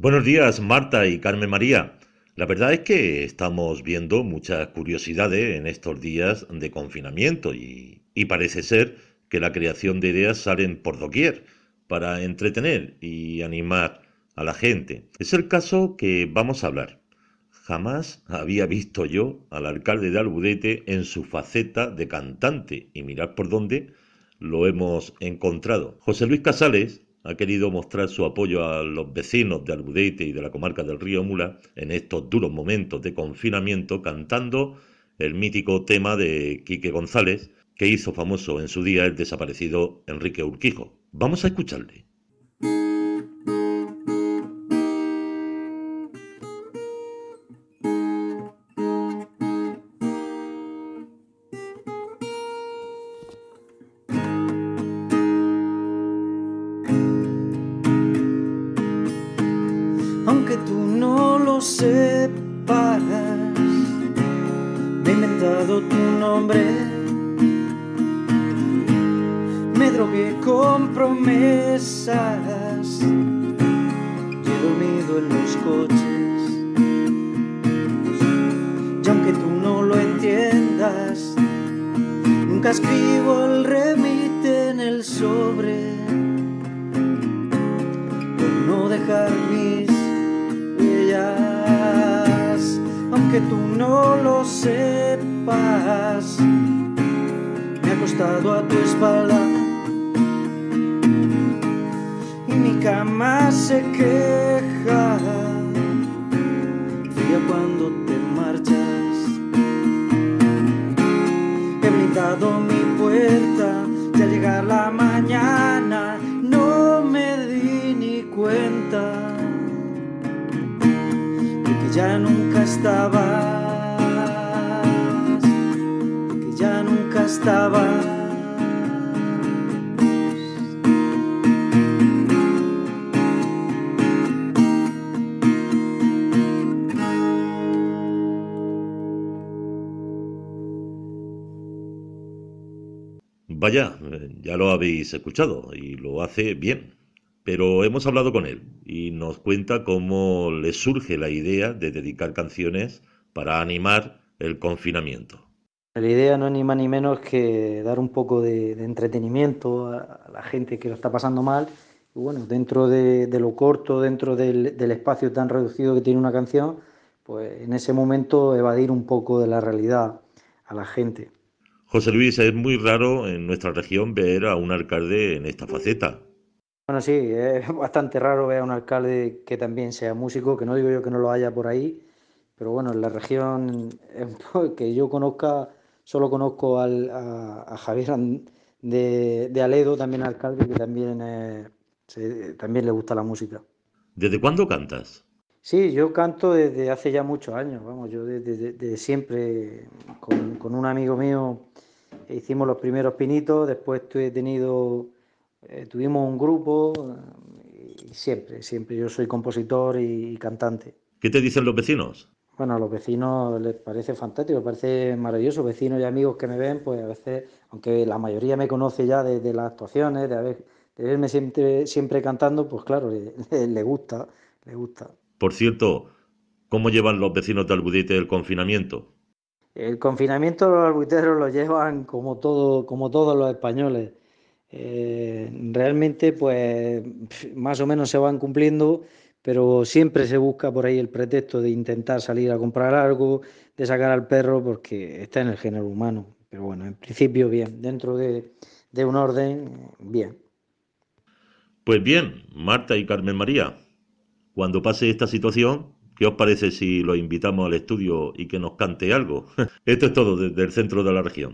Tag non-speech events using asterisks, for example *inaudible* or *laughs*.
Buenos días, Marta y Carmen María. La verdad es que estamos viendo muchas curiosidades en estos días de confinamiento y, parece ser que la creación de ideas salen por doquier para entretener y animar a la gente. Es el caso que vamos a hablar. Jamás había visto yo al alcalde de Albudete en su faceta de cantante y mirad por dónde lo hemos encontrado. José Luis Casales ha querido mostrar su apoyo a los vecinos de Albudete y de la comarca del río Mula en estos duros momentos de confinamiento cantando el mítico tema de Quique González que hizo famoso en su día el desaparecido Enrique Urquijo. Vamos a escucharle. Sepas, me he inventado tu nombre. Me drogué con promesas y he dormido en los coches. Y aunque tú no lo entiendas, nunca escribo el remite en el sobre por no dejar tú no lo sepas, me ha costado a tu espalda. Y mi cama se queja. Fría cuando te marchas. He blindado mi puerta. Y al llegar la mañana no me di ni cuenta. Ya nunca estabas, que ya nunca estabas. Vaya, ya lo habéis escuchado y lo hace bien pero hemos hablado con él y nos cuenta cómo le surge la idea de dedicar canciones para animar el confinamiento. La idea no es ni más ni menos que dar un poco de, entretenimiento a, la gente que lo está pasando mal. Y bueno, dentro de, lo corto, dentro del, del, espacio tan reducido que tiene una canción, pues en ese momento evadir un poco de la realidad a la gente. José Luis, es muy raro en nuestra región ver a un alcalde en esta faceta. Bueno, sí, es *laughs* bastante raro ver a un alcalde que también sea músico, que no digo yo que no lo haya por ahí, pero bueno, en la región *laughs* que yo conozca, solo conozco al, a, Javier de, Aledo, también alcalde, que también, también le gusta la música. ¿Desde cuándo cantas? Sí, yo canto desde hace ya muchos años, vamos, yo desde, siempre, con, con, un amigo mío hicimos los primeros pinitos, después he tenido eh, tuvimos un grupo eh, y siempre, siempre yo soy compositor y, cantante. ¿Qué te dicen los vecinos? Bueno, a los vecinos les parece fantástico, les parece maravilloso. Vecinos y amigos que me ven, pues a veces, aunque la mayoría me conoce ya de, las actuaciones, de, haber, de verme siempre, siempre cantando, pues claro, *laughs* le, gusta, le gusta. Por cierto, ¿cómo llevan los vecinos de Albudite el confinamiento? El confinamiento los albuiteros lo llevan como, todo, como todos los españoles. Eh, realmente pues más o menos se van cumpliendo, pero siempre se busca por ahí el pretexto de intentar salir a comprar algo, de sacar al perro, porque está en el género humano. Pero bueno, en principio bien, dentro de, de un orden, bien. Pues bien, Marta y Carmen María, cuando pase esta situación, ¿qué os parece si lo invitamos al estudio y que nos cante algo? *laughs* Esto es todo desde el centro de la región.